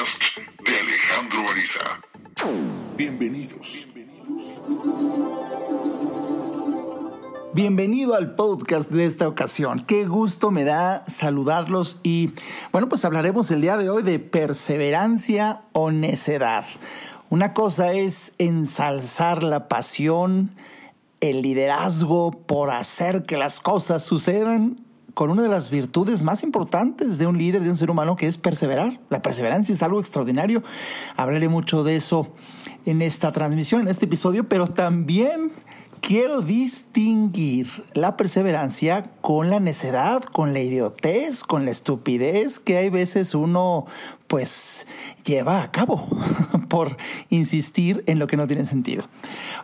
podcast de Alejandro Ariza. Bienvenidos. Bienvenido al podcast de esta ocasión. Qué gusto me da saludarlos y bueno, pues hablaremos el día de hoy de perseverancia o necedad. Una cosa es ensalzar la pasión, el liderazgo por hacer que las cosas sucedan con una de las virtudes más importantes de un líder, de un ser humano, que es perseverar. La perseverancia es algo extraordinario. Hablaré mucho de eso en esta transmisión, en este episodio, pero también quiero distinguir la perseverancia con la necedad, con la idiotez, con la estupidez que hay veces uno pues lleva a cabo por insistir en lo que no tiene sentido.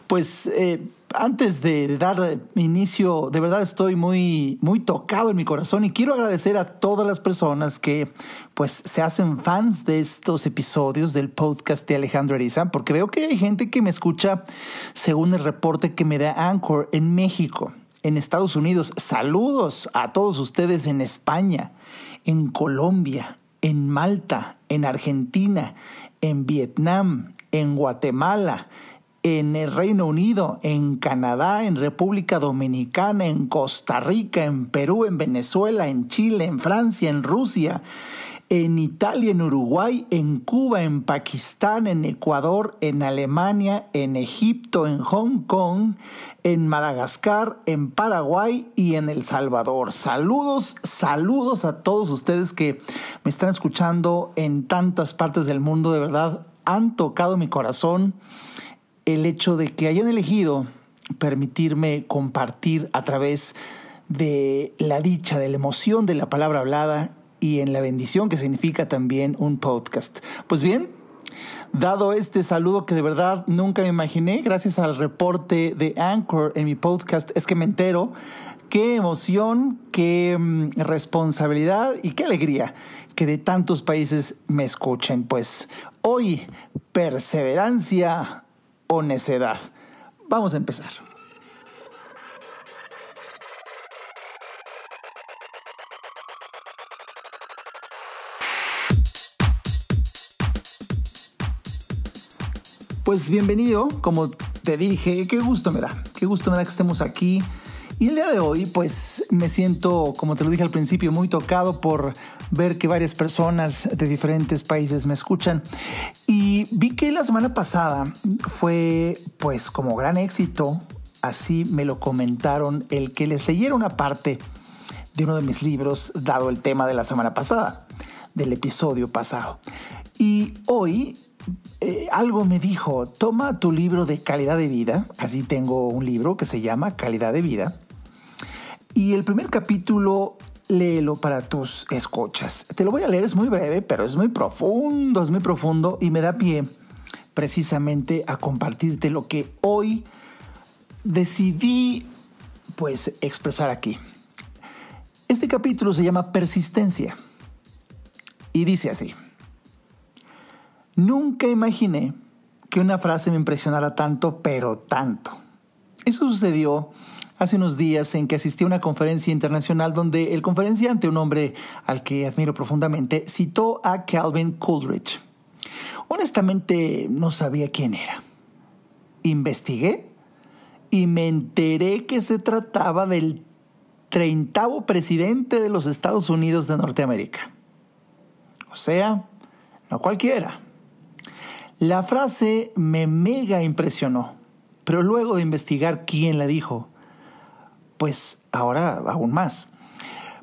Pues eh, antes de dar inicio, de verdad estoy muy, muy tocado en mi corazón y quiero agradecer a todas las personas que pues se hacen fans de estos episodios del podcast de Alejandro Ariza, porque veo que hay gente que me escucha según el reporte que me da Anchor en México, en Estados Unidos. Saludos a todos ustedes en España, en Colombia, en Malta, en Argentina, en Vietnam, en Guatemala, en el Reino Unido, en Canadá, en República Dominicana, en Costa Rica, en Perú, en Venezuela, en Chile, en Francia, en Rusia, en Italia, en Uruguay, en Cuba, en Pakistán, en Ecuador, en Alemania, en Egipto, en Hong Kong, en Madagascar, en Paraguay y en El Salvador. Saludos, saludos a todos ustedes que me están escuchando en tantas partes del mundo, de verdad, han tocado mi corazón el hecho de que hayan elegido permitirme compartir a través de la dicha, de la emoción de la palabra hablada y en la bendición que significa también un podcast. Pues bien, dado este saludo que de verdad nunca me imaginé, gracias al reporte de Anchor en mi podcast, es que me entero qué emoción, qué mm, responsabilidad y qué alegría que de tantos países me escuchen. Pues hoy, perseverancia o necedad. Vamos a empezar. Pues bienvenido, como te dije, qué gusto me da, qué gusto me da que estemos aquí. Y el día de hoy, pues me siento, como te lo dije al principio, muy tocado por ver que varias personas de diferentes países me escuchan. Y vi que la semana pasada fue, pues, como gran éxito, así me lo comentaron, el que les leyera una parte de uno de mis libros, dado el tema de la semana pasada, del episodio pasado. Y hoy eh, algo me dijo, toma tu libro de calidad de vida, así tengo un libro que se llama Calidad de Vida, y el primer capítulo léelo para tus escuchas. Te lo voy a leer, es muy breve, pero es muy profundo, es muy profundo y me da pie precisamente a compartirte lo que hoy decidí pues expresar aquí. Este capítulo se llama Persistencia y dice así. Nunca imaginé que una frase me impresionara tanto, pero tanto. Eso sucedió hace unos días en que asistí a una conferencia internacional donde el conferenciante, un hombre al que admiro profundamente, citó a Calvin Coolidge. Honestamente no sabía quién era. Investigué y me enteré que se trataba del treintavo presidente de los Estados Unidos de Norteamérica. O sea, no cualquiera. La frase me mega impresionó, pero luego de investigar quién la dijo, pues ahora aún más.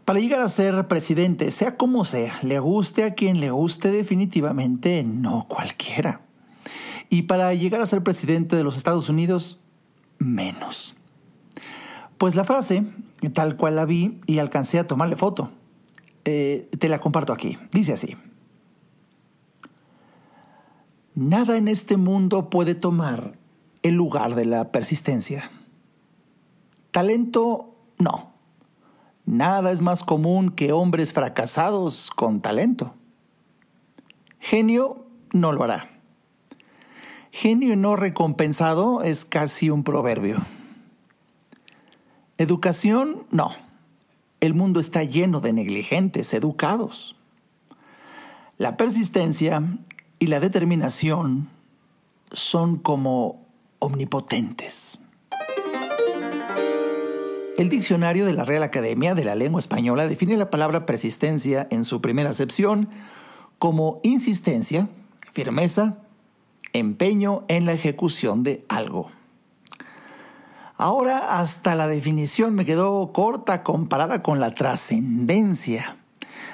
Para llegar a ser presidente, sea como sea, le guste a quien le guste definitivamente, no cualquiera. Y para llegar a ser presidente de los Estados Unidos, menos. Pues la frase, tal cual la vi y alcancé a tomarle foto, eh, te la comparto aquí. Dice así. Nada en este mundo puede tomar el lugar de la persistencia. Talento, no. Nada es más común que hombres fracasados con talento. Genio no lo hará. Genio no recompensado es casi un proverbio. Educación, no. El mundo está lleno de negligentes educados. La persistencia y la determinación son como omnipotentes. El diccionario de la Real Academia de la Lengua Española define la palabra persistencia en su primera acepción como insistencia, firmeza, empeño en la ejecución de algo. Ahora hasta la definición me quedó corta comparada con la trascendencia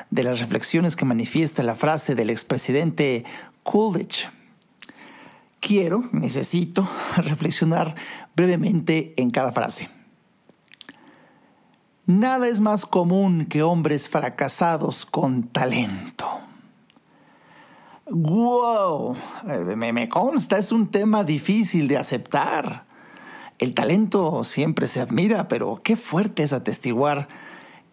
de las reflexiones que manifiesta la frase del expresidente Coolidge. Quiero, necesito reflexionar brevemente en cada frase. Nada es más común que hombres fracasados con talento. ¡Wow! Eh, me, consta, es un tema difícil de aceptar. El talento siempre se admira, pero qué fuerte es atestiguar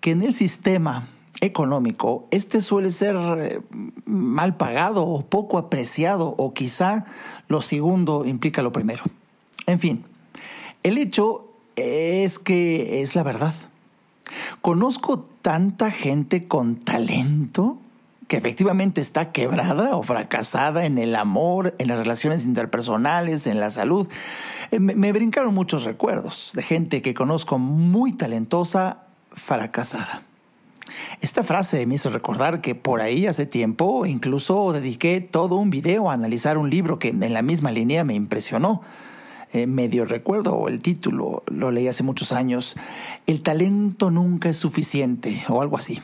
que en el sistema económico este suele ser eh, mal pagado o poco apreciado o quizá lo segundo implica lo primero. En fin, el hecho es que es la verdad. Conozco tanta gente con talento que efectivamente está quebrada o fracasada en el amor, en las relaciones interpersonales, en la salud. Eh, me, brincaron muchos recuerdos de gente que conozco muy talentosa, fracasada. Esta frase me hizo recordar que por ahí hace tiempo incluso dediqué todo un video a analizar un libro que en la misma línea me impresionó. Eh, medio recuerdo el título, lo leí hace muchos años, El talento nunca es suficiente o algo así.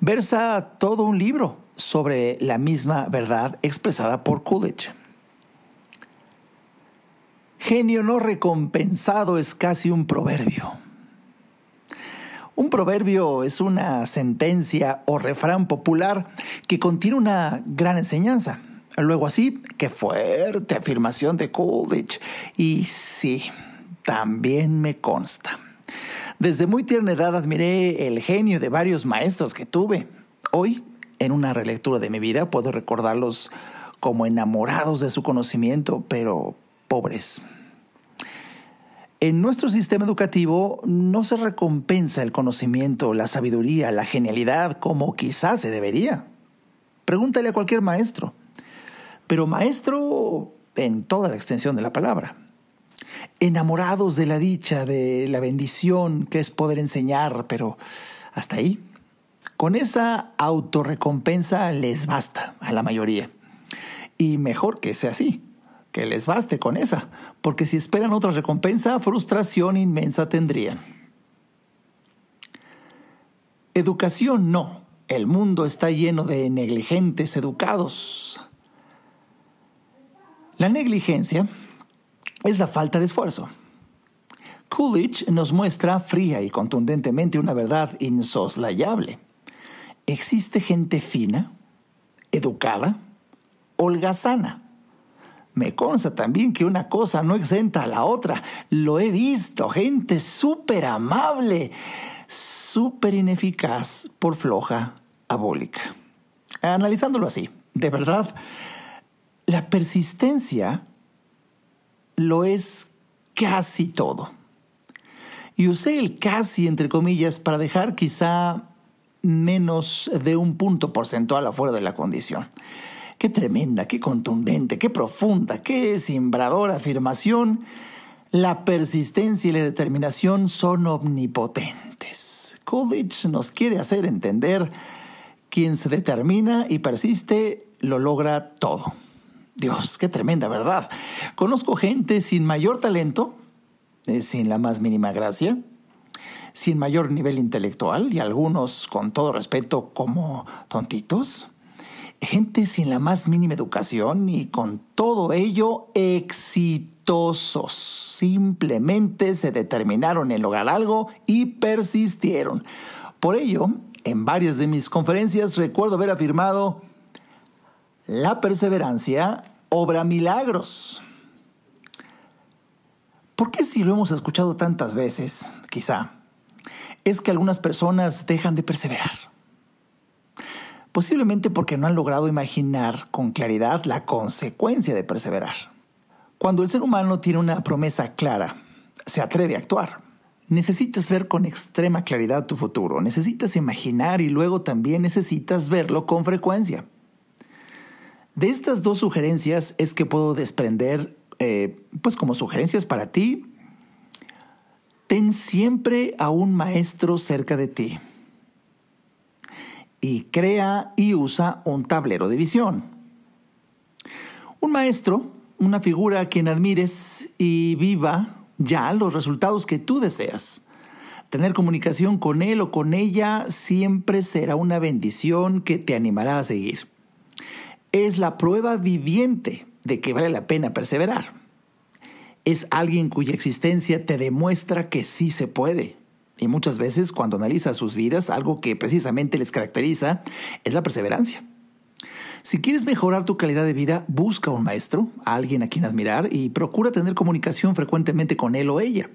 Versa todo un libro sobre la misma verdad expresada por Coolidge. Genio no recompensado es casi un proverbio. Un proverbio es una sentencia o refrán popular que contiene una gran enseñanza. Luego así, qué fuerte afirmación de Coolidge. Y sí, también me consta. Desde muy tierna edad admiré el genio de varios maestros que tuve. Hoy, en una relectura de mi vida, puedo recordarlos como enamorados de su conocimiento, pero pobres. En nuestro sistema educativo no se recompensa el conocimiento, la sabiduría, la genialidad como quizás se debería. Pregúntale a cualquier maestro pero maestro en toda la extensión de la palabra. Enamorados de la dicha, de la bendición que es poder enseñar, pero hasta ahí. Con esa autorrecompensa les basta a la mayoría. Y mejor que sea así, que les baste con esa, porque si esperan otra recompensa, frustración inmensa tendrían. Educación no. El mundo está lleno de negligentes educados, la negligencia es la falta de esfuerzo. Coolidge nos muestra fría y contundentemente una verdad insoslayable. Existe gente fina, educada, holgazana. Me consta también que una cosa no exenta a la otra. Lo he visto, gente súper amable, súper ineficaz por floja, abólica. Analizándolo así, de verdad, la persistencia lo es casi todo. Y usé el casi entre comillas para dejar quizá menos de un punto porcentual afuera de la condición. Qué tremenda, qué contundente, qué profunda, qué simbradora afirmación. La persistencia y la determinación son omnipotentes. Coolidge nos quiere hacer entender quien se determina y persiste lo logra todo. Dios, qué tremenda verdad. Conozco gente sin mayor talento, eh, sin la más mínima gracia, sin mayor nivel intelectual y algunos, con todo respeto, como tontitos. Gente sin la más mínima educación y con todo ello exitosos. Simplemente se determinaron en lograr algo y persistieron. Por ello, en varias de mis conferencias recuerdo haber afirmado, la perseverancia obra milagros. ¿Por qué si lo hemos escuchado tantas veces, quizá, es que algunas personas dejan de perseverar? Posiblemente porque no han logrado imaginar con claridad la consecuencia de perseverar. Cuando el ser humano tiene una promesa clara, se atreve a actuar. Necesitas ver con extrema claridad tu futuro, necesitas imaginar y luego también necesitas verlo con frecuencia. De estas dos sugerencias es que puedo desprender, eh, pues como sugerencias para ti, ten siempre a un maestro cerca de ti y crea y usa un tablero de visión. Un maestro, una figura a quien admires y viva ya los resultados que tú deseas. Tener comunicación con él o con ella siempre será una bendición que te animará a seguir. Es la prueba viviente de que vale la pena perseverar. Es alguien cuya existencia te demuestra que sí se puede y muchas veces cuando analizas sus vidas, algo que precisamente les caracteriza es la perseverancia. Si quieres mejorar tu calidad de vida, busca un maestro, a alguien a quien admirar y procura tener comunicación frecuentemente con él o ella.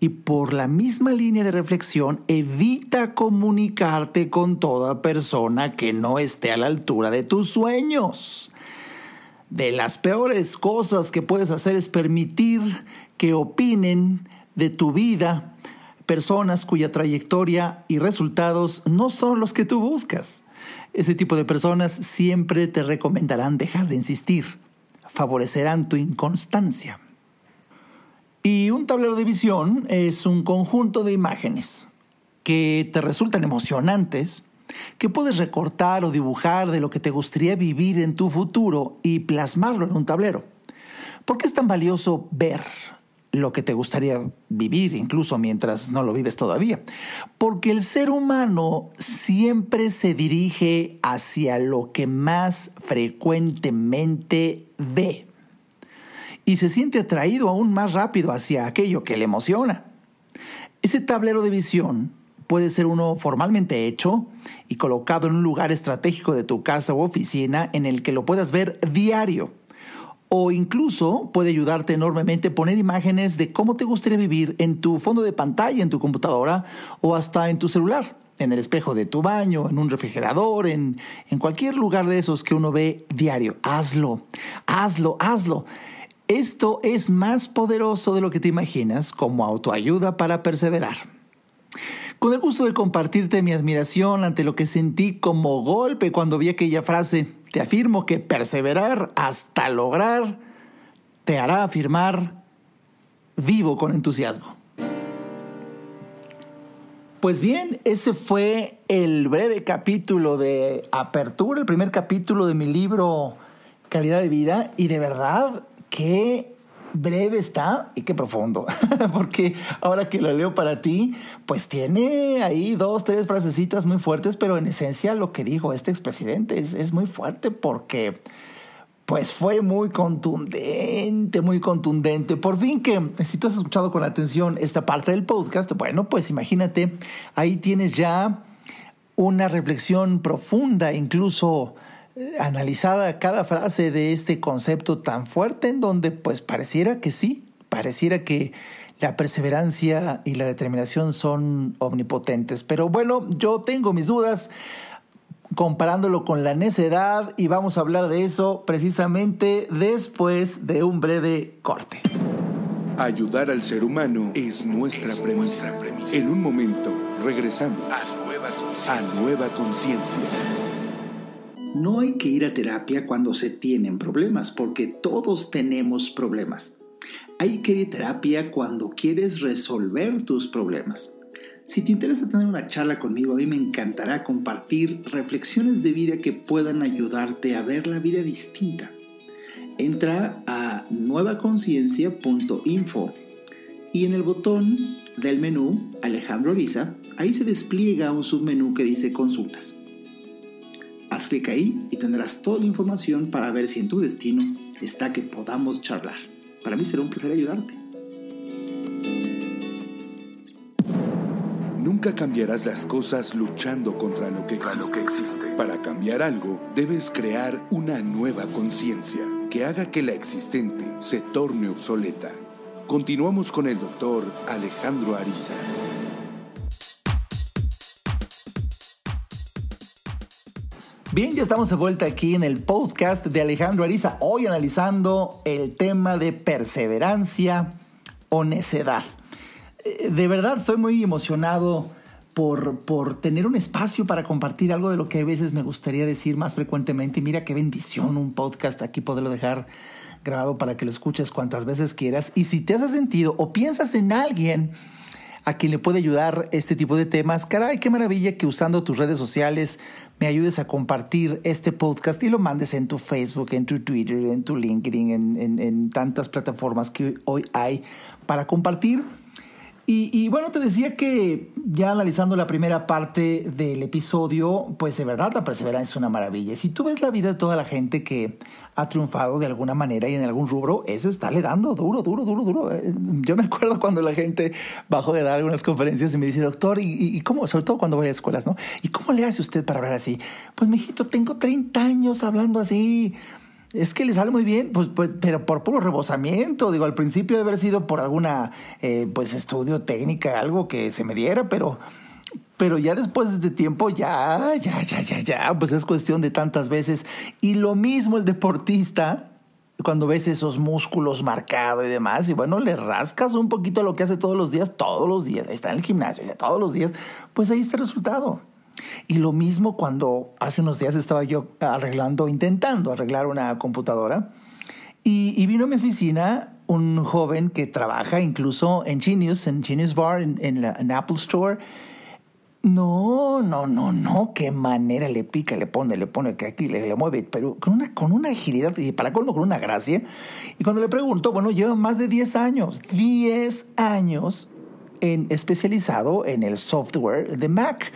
Y por la misma línea de reflexión, evita comunicarte con toda persona que no esté a la altura de tus sueños. De las peores cosas que puedes hacer es permitir que opinen de tu vida personas cuya trayectoria y resultados no son los que tú buscas. Ese tipo de personas siempre te recomendarán dejar de insistir, favorecerán tu inconstancia. Y un tablero de visión es un conjunto de imágenes que te resultan emocionantes, que puedes recortar o dibujar de lo que te gustaría vivir en tu futuro y plasmarlo en un tablero. ¿Por qué es tan valioso ver, lo que te gustaría vivir, incluso mientras no lo vives todavía. Porque el ser humano siempre se dirige hacia lo que más frecuentemente ve y se siente atraído aún más rápido hacia aquello que le emociona. Ese tablero de visión puede ser uno formalmente hecho y colocado en un lugar estratégico de tu casa u oficina en el que lo puedas ver diario o incluso puede ayudarte enormemente poner imágenes de cómo te gustaría vivir en tu fondo de pantalla, en tu computadora o hasta en tu celular, en el espejo de tu baño, en un refrigerador, en, en cualquier lugar de esos que uno ve diario. Hazlo, hazlo, hazlo. Esto es más poderoso de lo que te imaginas como autoayuda para perseverar. Con el gusto de compartirte mi admiración ante lo que sentí como golpe cuando vi aquella frase, te afirmo que perseverar hasta lograr te hará afirmar vivo con entusiasmo. Pues bien, ese fue el breve capítulo de apertura, el primer capítulo de mi libro Calidad de Vida y de verdad que breve está y qué profundo, porque ahora que lo leo para ti, pues tiene ahí dos, tres frasecitas muy fuertes, pero en esencia lo que dijo este expresidente es, es muy fuerte porque pues fue muy contundente, muy contundente. Por fin que si tú has escuchado con atención esta parte del podcast, bueno, pues imagínate, ahí tienes ya una reflexión profunda, incluso analizada cada frase de este concepto tan fuerte en donde pues pareciera que sí, pareciera que la perseverancia y la determinación son omnipotentes. Pero bueno, yo tengo mis dudas comparándolo con la necedad y vamos a hablar de eso precisamente después de un breve corte. Ayudar al ser humano es nuestra, premisa. En un momento regresamos a Nueva Conciencia. No hay que ir a terapia cuando se tienen problemas, porque todos tenemos problemas. Hay que ir a terapia cuando quieres resolver tus problemas. Si te interesa tener una charla conmigo, a mí me encantará compartir reflexiones de vida que puedan ayudarte a ver la vida distinta. Entra a nuevaconciencia.info y en el botón del menú Alejandro Ariza, ahí se despliega un submenú que dice consultas. Clic ahí y tendrás toda la información para ver si en tu destino está que podamos charlar. Para mí será un placer ayudarte. Nunca cambiarás las cosas luchando contra lo que existe. Para cambiar algo, debes crear una nueva conciencia que haga que la existente se torne obsoleta. Continuamos con el doctor Alejandro Ariza. Bien, ya estamos de vuelta aquí en el podcast de Alejandro Ariza, hoy analizando el tema de perseverancia o necedad. Eh, de verdad estoy muy emocionado por, por tener un espacio para compartir algo de lo que a veces me gustaría decir más frecuentemente. Mira qué bendición un podcast aquí poderlo dejar grabado para que lo escuches cuantas veces quieras. Y si te hace sentido o piensas en alguien a quien le puede ayudar este tipo de temas, caray, qué maravilla que usando tus redes sociales me ayudes a compartir este podcast y lo mandes en tu Facebook, en tu Twitter, en tu LinkedIn, en, en tantas plataformas que hoy hay para compartir y, bueno, te decía que ya analizando la primera parte del episodio, pues de verdad la perseverancia es una maravilla. Si tú ves la vida de toda la gente que ha triunfado de alguna manera y en algún rubro, eso está le dando duro, duro, duro, duro. Eh, yo me acuerdo cuando la gente bajó de dar algunas conferencias y me dice, doctor, ¿y, y cómo? Sobre todo cuando voy a escuelas, ¿no? ¿Y cómo le hace usted para hablar así? Pues, mijito, tengo 30 años hablando así es que le sale muy bien, pues, pues, pero por puro rebosamiento. Digo, al principio debe haber sido por alguna, eh, pues, estudio técnica, algo que se me diera, pero, pero ya después de tiempo, ya, ya, ya, ya, ya, pues es cuestión de tantas veces. Y lo mismo el deportista, cuando ves esos músculos marcados y demás, y bueno, le rascas un poquito lo que hace todos los días, todos los días, está en el gimnasio, todos los días, pues ahí está el resultado. Y lo mismo cuando hace unos días estaba yo arreglando, intentando arreglar una computadora y, vino a mi oficina un joven que trabaja incluso en Genius, en Genius Bar, en, la, Apple Store. No, no, no, no, qué manera le pica, le pone, le pone, que aquí le, le, mueve, pero con una, con una agilidad y para colmo con una gracia. Y cuando le pregunto, bueno, lleva más de 10 años, 10 años en, especializado en el software de Mac.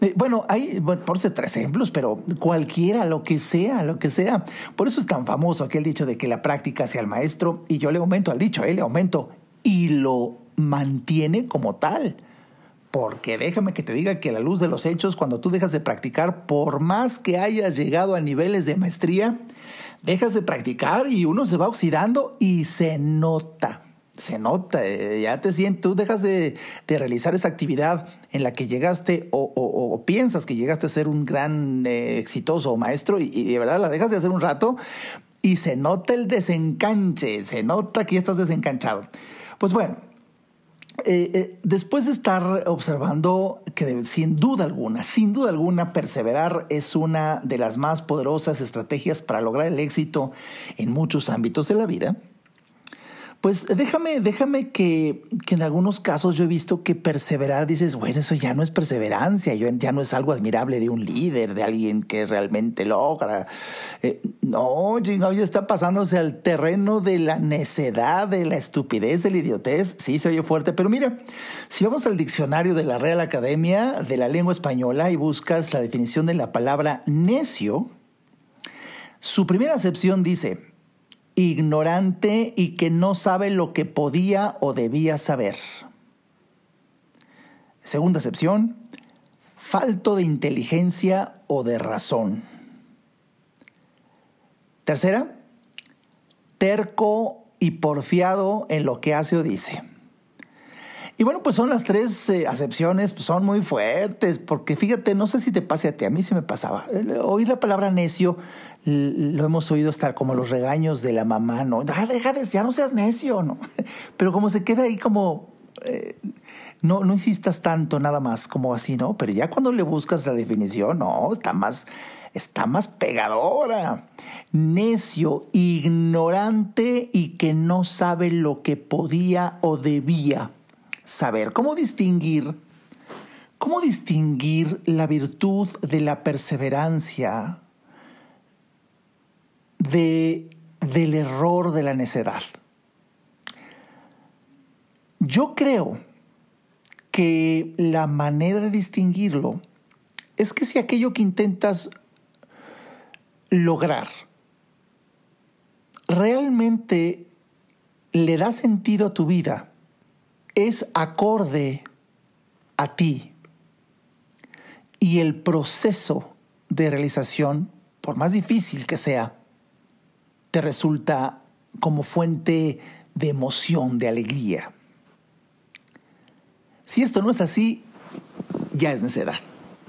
Eh, bueno, hay, por ser tres ejemplos, pero cualquiera, lo que sea, lo que sea. Por eso es tan famoso aquel dicho de que la práctica sea el maestro, y yo le aumento al dicho, eh, le aumento, y lo mantiene como tal. Porque déjame que te diga que la luz de los hechos, cuando tú dejas de practicar, por más que hayas llegado a niveles de maestría, dejas de practicar y uno se va oxidando y se nota se nota, eh, ya te sientes, tú dejas de, realizar esa actividad en la que llegaste o, piensas que llegaste a ser un gran eh, exitoso maestro y, de verdad la dejas de hacer un rato y se nota el desencanche, se nota que ya estás desencanchado. Pues bueno, eh, después de estar observando que sin duda alguna, sin duda alguna, perseverar es una de las más poderosas estrategias para lograr el éxito en muchos ámbitos de la vida, pues déjame, déjame que, que, en algunos casos yo he visto que perseverar, dices, bueno, eso ya no es perseverancia, ya no es algo admirable de un líder, de alguien que realmente logra. Eh, no, ya está pasándose al terreno de la necedad, de la estupidez, de la idiotez. Sí, se oye fuerte, pero mira, si vamos al diccionario de la Real Academia de la Lengua Española y buscas la definición de la palabra necio, su primera acepción dice, ignorante y que no sabe lo que podía o debía saber. Segunda excepción, falto de inteligencia o de razón. Tercera, terco y porfiado en lo que hace o dice. Y bueno, pues son las tres eh, acepciones, pues son muy fuertes, porque fíjate, no sé si te pase a ti, a mí se me pasaba. Oír la palabra necio lo hemos oído estar como los regaños de la mamá, ¿no? Ah, deja de, ya no seas necio, ¿no? Pero como se queda ahí como... Eh, no, no insistas tanto nada más como así, ¿no? Pero ya cuando le buscas la definición, no, está más, está más pegadora. Necio, ignorante y que no sabe lo que podía o debía saber. ¿Cómo distinguir? ¿Cómo distinguir la virtud de la perseverancia de, del error de la necedad. Yo creo que la manera de distinguirlo es que si aquello que intentas lograr realmente le da sentido a tu vida, es acorde a ti y el proceso de realización, por más difícil que sea, te resulta como fuente de emoción, de alegría. Si esto no es así, ya es necedad.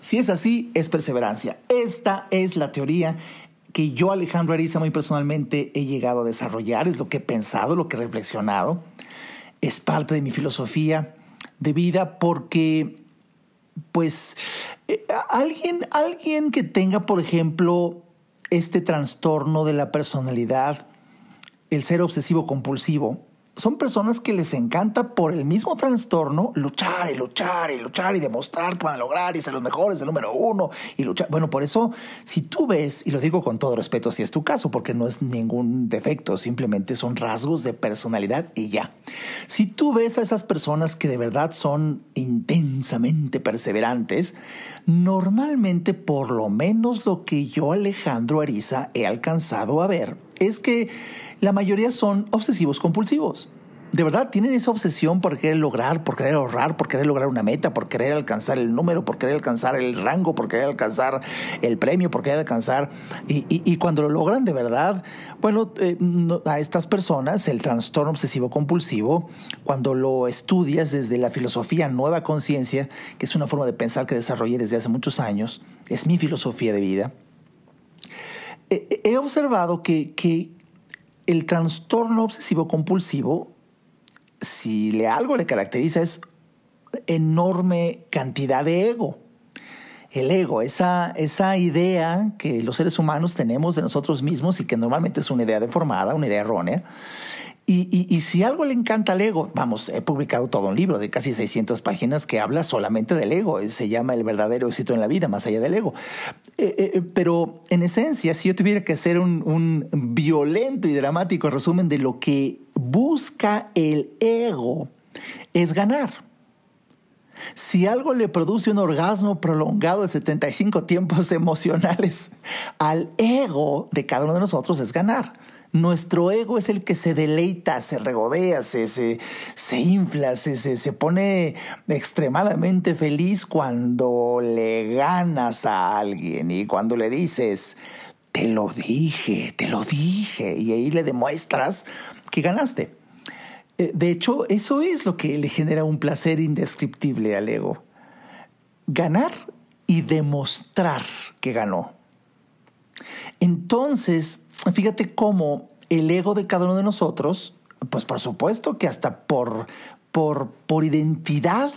Si es así, es perseverancia. Esta es la teoría que yo, Alejandro Ariza, muy personalmente he llegado a desarrollar, es lo que he pensado, lo que he reflexionado, es parte de mi filosofía de vida porque pues eh, alguien, alguien que tenga, por ejemplo, este trastorno de la personalidad, el ser obsesivo compulsivo, son personas que les encanta por el mismo trastorno luchar y luchar y luchar y demostrar que van a lograr y ser los mejores, el número uno y luchar. Bueno, por eso, si tú ves, y lo digo con todo respeto si es tu caso, porque no es ningún defecto, simplemente son rasgos de personalidad y ya. Si tú ves a esas personas que de verdad son intensamente perseverantes, normalmente por lo menos lo que yo, Alejandro Ariza, he alcanzado a ver es que la mayoría son obsesivos compulsivos. De verdad, tienen esa obsesión por querer lograr, por querer ahorrar, por querer lograr una meta, por querer alcanzar el número, por querer alcanzar el rango, por querer alcanzar el premio, por querer alcanzar... Y, cuando lo logran de verdad, bueno, eh, a estas personas el trastorno obsesivo compulsivo, cuando lo estudias desde la filosofía nueva conciencia, que es una forma de pensar que desarrollé desde hace muchos años, es mi filosofía de vida, he observado que, que el trastorno obsesivo compulsivo, si le algo le caracteriza es enorme cantidad de ego. El ego, esa, esa idea que los seres humanos tenemos de nosotros mismos y que normalmente es una idea deformada, una idea errónea, y, si algo le encanta al ego, vamos, he publicado todo un libro de casi 600 páginas que habla solamente del ego, se llama El verdadero éxito en la vida, más allá del ego. Eh, eh, eh, pero en esencia, si yo tuviera que hacer un violento y dramático resumen de lo que busca el ego, es ganar. Si algo le produce un orgasmo prolongado de 75 tiempos emocionales al ego de cada uno de nosotros es ganar. Nuestro ego es el que se deleita, se regodea, se, se, infla, se, se, pone extremadamente feliz cuando le ganas a alguien y cuando le dices, te lo dije, te lo dije, y ahí le demuestras que ganaste. Eh, de hecho, eso es lo que le genera un placer indescriptible al ego. Ganar y demostrar que ganó. Entonces, fíjate cómo el ego de cada uno de nosotros, pues por supuesto que hasta por, por, por identidad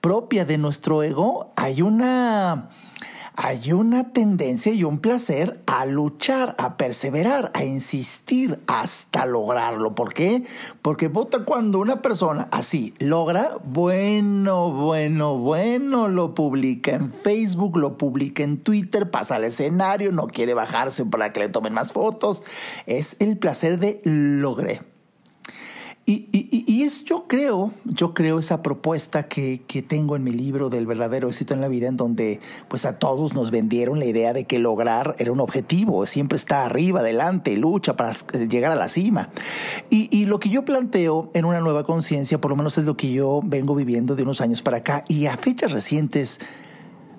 propia de nuestro ego hay una hay una tendencia y un placer a luchar, a perseverar, a insistir hasta lograrlo. ¿Por qué? Porque vota cuando una persona así logra, bueno, bueno, bueno, lo publica en Facebook, lo publica en Twitter, pasa al escenario, no quiere bajarse para que le tomen más fotos. Es el placer de logré. Y, es, yo creo, yo creo esa propuesta que, que, tengo en mi libro del verdadero éxito en la vida, en donde pues a todos nos vendieron la idea de que lograr era un objetivo, siempre está arriba, adelante, lucha para llegar a la cima. Y, lo que yo planteo en una nueva conciencia, por lo menos es lo que yo vengo viviendo de unos años para acá y a fechas recientes,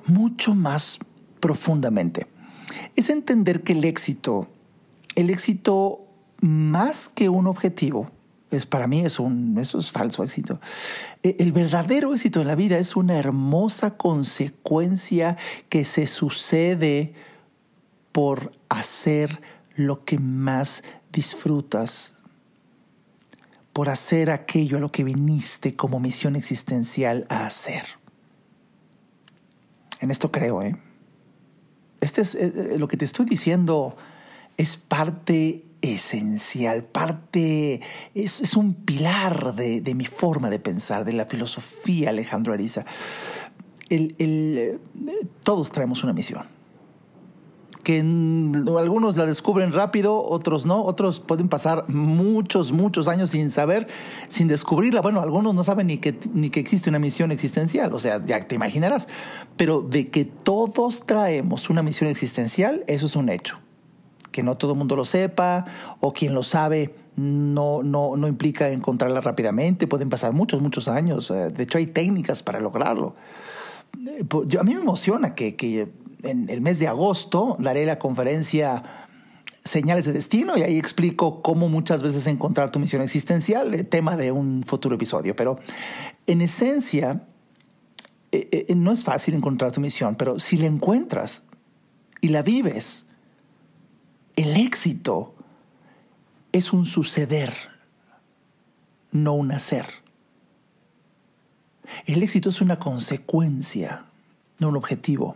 mucho más profundamente, es entender que el éxito, el éxito más que un objetivo, es para mí es un eso es falso éxito. E, el verdadero éxito en la vida es una hermosa consecuencia que se sucede por hacer lo que más disfrutas, por hacer aquello a lo que viniste como misión existencial a hacer. En esto creo, ¿eh? Este es eh, eh, lo que te estoy diciendo es parte esencial, parte, es, un pilar de, mi forma de pensar, de la filosofía Alejandro Ariza. todos traemos una misión. Que algunos la descubren rápido, otros no, otros pueden pasar muchos, muchos años sin saber, sin descubrirla. Bueno, algunos no saben ni que, ni que existe una misión existencial, o sea, ya te imaginarás. Pero de que todos traemos una misión existencial, eso es un hecho que no todo el mundo lo sepa o quien lo sabe no, no, no implica encontrarla rápidamente, pueden pasar muchos, muchos años. Eh, de hecho, hay técnicas para lograrlo. Eh, yo, a mí me emociona que, que en el mes de agosto daré la conferencia Señales de Destino y ahí explico cómo muchas veces encontrar tu misión existencial, eh, tema de un futuro episodio. Pero en esencia, no es fácil encontrar tu misión, pero si la encuentras y la vives, el éxito es un suceder, no un hacer. El éxito es una consecuencia, no un objetivo.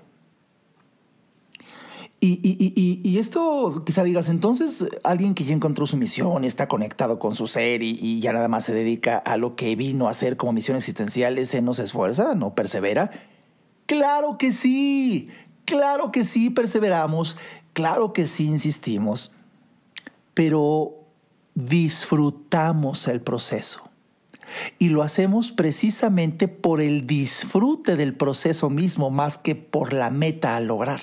Y, esto quizá digas, entonces alguien que ya encontró su misión, está conectado con su ser y, ya nada más se dedica a lo que vino a hacer como misión existencial, ese no se esfuerza, no persevera. Claro que sí, claro que sí perseveramos, claro que sí insistimos, pero disfrutamos el proceso. Y lo hacemos precisamente por el disfrute del proceso mismo más que por la meta a lograr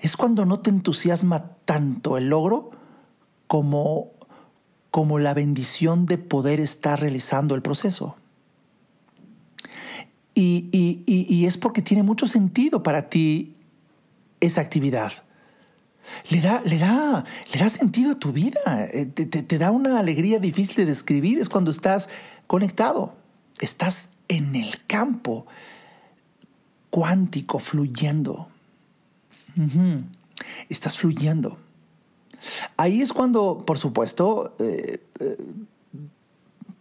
es cuando no te entusiasma tanto el logro como, como la bendición de poder estar realizando el proceso. Y, es porque tiene mucho sentido para ti esa actividad. Le da, le da, le da sentido a tu vida, eh, te, te da una alegría difícil de describir, es cuando estás conectado, estás en el campo cuántico fluyendo. Estás fluyendo. Ahí es cuando, por supuesto, eh, eh,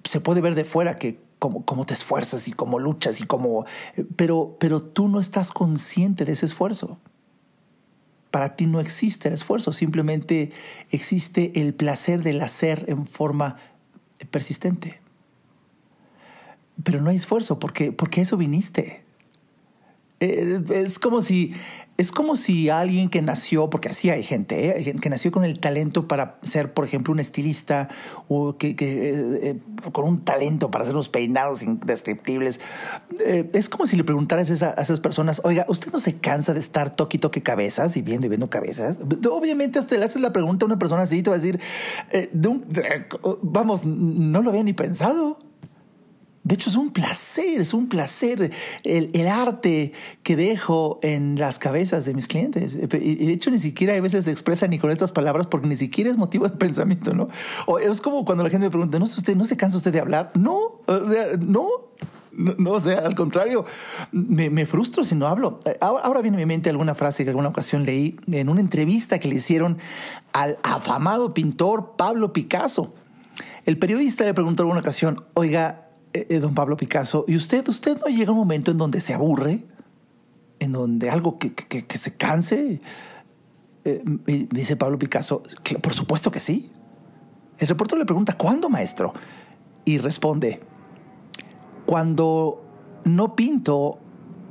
se puede ver de fuera que cómo, te esfuerzas y cómo luchas y cómo... Pero, pero tú no estás consciente de ese esfuerzo. Para ti no existe el esfuerzo, simplemente existe el placer del hacer en forma persistente. Pero no hay esfuerzo porque, porque eso viniste. Es como si es como si alguien que nació, porque así hay gente, ¿eh? que nació con el talento para ser, por ejemplo, un estilista o que, eh, eh, con un talento para hacer unos peinados indescriptibles. es como si le preguntaras a, esas personas, oiga, ¿usted no se cansa de estar toque y toque cabezas y viendo y viendo cabezas? Obviamente hasta le haces la pregunta a una persona así y te va a decir, vamos, no lo había ni pensado. De hecho, es un placer, es un placer el, arte que dejo en las cabezas de mis clientes. Y de hecho, ni siquiera a veces se expresa ni con estas palabras porque ni siquiera es motivo de pensamiento, ¿no? O es como cuando la gente me pregunta, ¿no, usted, ¿no se cansa usted de hablar? No, o sea, no. No, o sea, al contrario, me, frustro si no hablo. Ahora, ahora, viene a mi mente alguna frase que alguna ocasión leí en una entrevista que le hicieron al afamado pintor Pablo Picasso. El periodista le preguntó alguna ocasión, oiga, eh, eh, don Pablo Picasso, ¿y usted, usted no llega un momento en donde se aburre? ¿En donde algo que, se canse? Eh, dice Pablo Picasso, por supuesto que sí. El reportero le pregunta, ¿cuándo, maestro? Y responde, cuando no pinto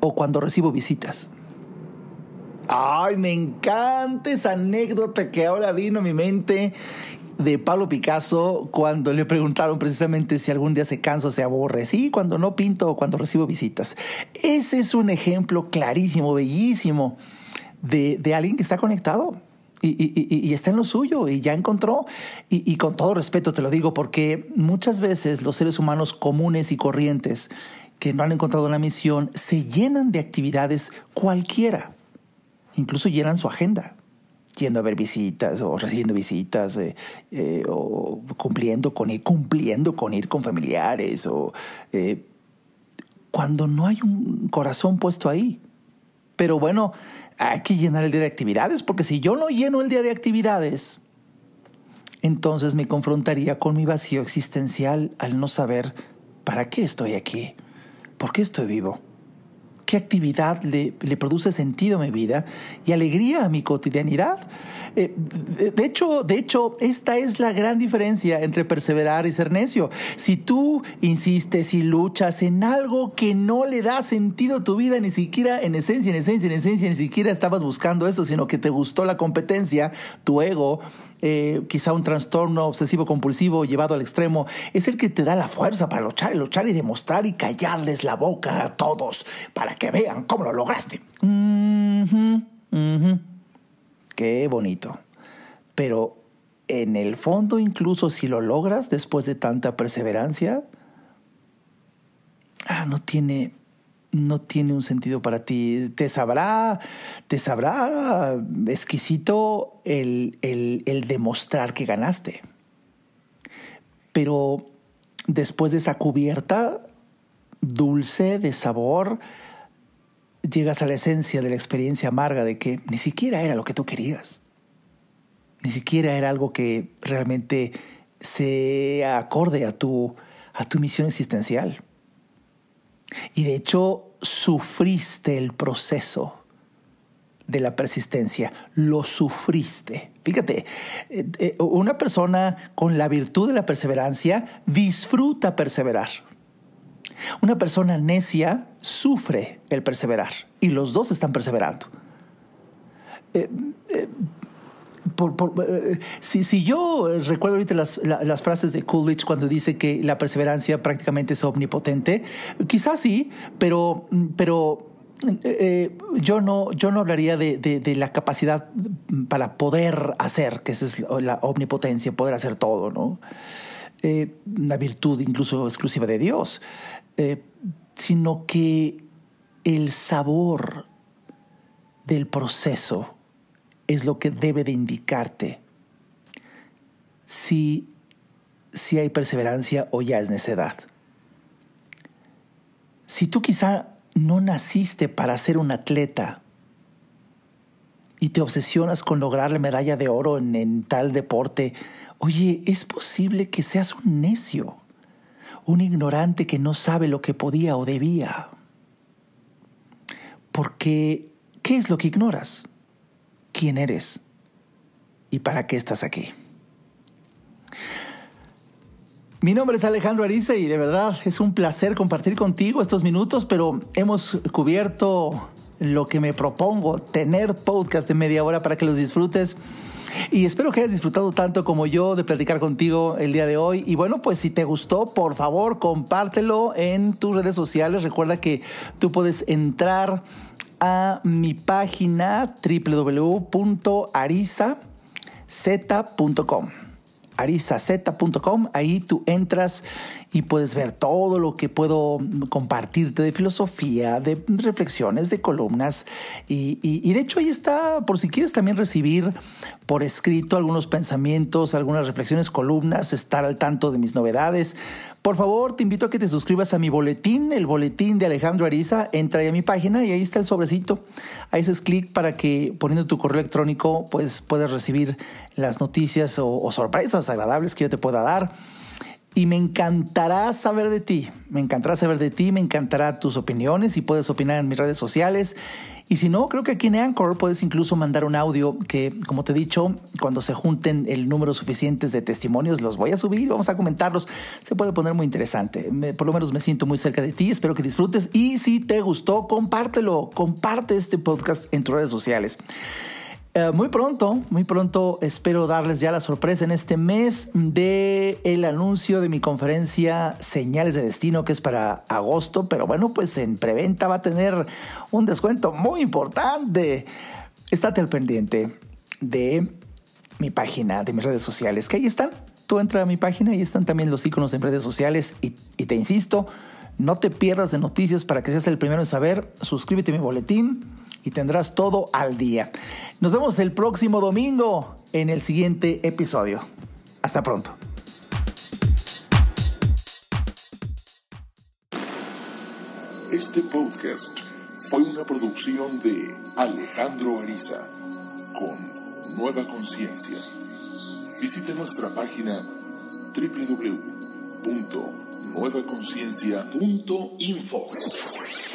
o cuando recibo visitas. Ay, me encanta esa anécdota que ahora vino a mi mente de Pablo Picasso cuando le preguntaron precisamente si algún día se cansa o se aburre. Sí, cuando no pinto o cuando recibo visitas. Ese es un ejemplo clarísimo, bellísimo de, alguien que está conectado. Y, está en lo suyo y ya encontró. y con todo respeto te lo digo porque muchas veces los seres humanos comunes y corrientes que no han encontrado una misión se llenan de actividades cualquiera. Incluso llenan su agenda yendo a ver visitas o recibiendo visitas eh, eh, o cumpliendo con ir, cumpliendo con ir con familiares o eh, cuando no hay un corazón puesto ahí. Pero bueno, hay que llenar el día de actividades porque si yo no lleno el día de actividades, entonces me confrontaría con mi vacío existencial al no saber para qué estoy aquí, por qué estoy vivo qué actividad le, produce sentido a mi vida y alegría a mi cotidianidad. Eh, de, hecho, de hecho, esta es la gran diferencia entre perseverar y ser necio. Si tú insistes y luchas en algo que no le da sentido a tu vida, ni siquiera en esencia, en esencia, en esencia, ni siquiera estabas buscando eso, sino que te gustó la competencia, tu ego, eh, quizá un trastorno obsesivo compulsivo llevado al extremo, es el que te da la fuerza para luchar y luchar y demostrar y callarles la boca a todos para que vean cómo lo lograste. Qué bonito. Pero en el fondo, incluso si lo logras después de tanta perseverancia, ah, no tiene, no tiene un sentido para ti. Te sabrá, te sabrá exquisito el, el, demostrar que ganaste. Pero después de esa cubierta dulce de sabor, llegas a la esencia de la experiencia amarga de que ni siquiera era lo que tú querías. Ni siquiera era algo que realmente se acorde a tu, a tu misión existencial. Y de hecho, sufriste el proceso de la persistencia, lo sufriste. Fíjate, eh, eh, una persona con la virtud de la perseverancia disfruta perseverar. Una persona necia sufre el perseverar y los dos están perseverando. Eh, si, yo recuerdo ahorita las, las, frases de Coolidge cuando dice que la perseverancia prácticamente es omnipotente, quizás sí, pero, pero eh, yo, no, yo no hablaría de, la capacidad para poder hacer, que esa es la omnipotencia, poder hacer todo, ¿no? Eh, una virtud incluso exclusiva de Dios, eh, sino que el sabor del proceso es lo que debe de indicarte si, si hay perseverancia o ya es necedad. Si tú quizá no naciste para ser un atleta y te obsesionas con lograr la medalla de oro en, tal deporte, oye, es posible que seas un necio, un ignorante que no sabe lo que podía o debía. Porque, ¿qué es lo que ignoras? ¿Quién eres? ¿Y para qué estás aquí? Mi nombre es Alejandro Ariza y de verdad es un placer compartir contigo estos minutos, pero hemos cubierto lo que me propongo, tener podcast de media hora para que los disfrutes. Y espero que hayas disfrutado tanto como yo de platicar contigo el día de hoy. Y bueno, pues si te gustó, por favor, compártelo en tus redes sociales. Recuerda que tú puedes entrar a mi página www.arizaz.com arizaz.com. Ahí tú entras y puedes ver todo lo que puedo compartirte de filosofía, de reflexiones, de columnas. Y, de hecho ahí está, por si quieres también recibir por escrito algunos pensamientos, algunas reflexiones, columnas, estar al tanto de mis novedades. Por favor, te invito a que te suscribas a mi boletín, el boletín de Alejandro Ariza. Entra ahí a mi página y ahí está el sobrecito. Ahí haces clic para que poniendo tu correo electrónico pues, puedas recibir las noticias o sorpresas agradables que yo te pueda dar y me encantará saber de ti. Me encantará saber de ti, me encantará tus opiniones y puedes opinar en mis redes sociales. Y si no, creo que aquí en Anchor puedes incluso mandar un audio que, como te he dicho, cuando se junten el número suficientes de testimonios, los voy a subir, vamos a comentarlos. Se puede poner muy interesante. por lo menos me siento muy cerca de ti, espero que disfrutes. Y si te gustó, compártelo, comparte este podcast en tus redes sociales. Eh, muy pronto, muy pronto espero darles ya la sorpresa en este mes de el anuncio de mi conferencia Señales de Destino que es para agosto, pero bueno, pues en preventa va a tener un descuento muy importante. Estate al pendiente de mi página, de mis redes sociales, que ahí están. Tú entra a mi página y están también los iconos en redes sociales y, y te insisto, no te pierdas de noticias para que seas el primero en saber. Suscríbete a mi boletín y tendrás todo al día. Nos vemos el próximo domingo en el siguiente episodio. Hasta pronto. Este podcast fue una producción de Alejandro Ariza con Nueva Conciencia. Visite nuestra página www.nuevaconciencia.info.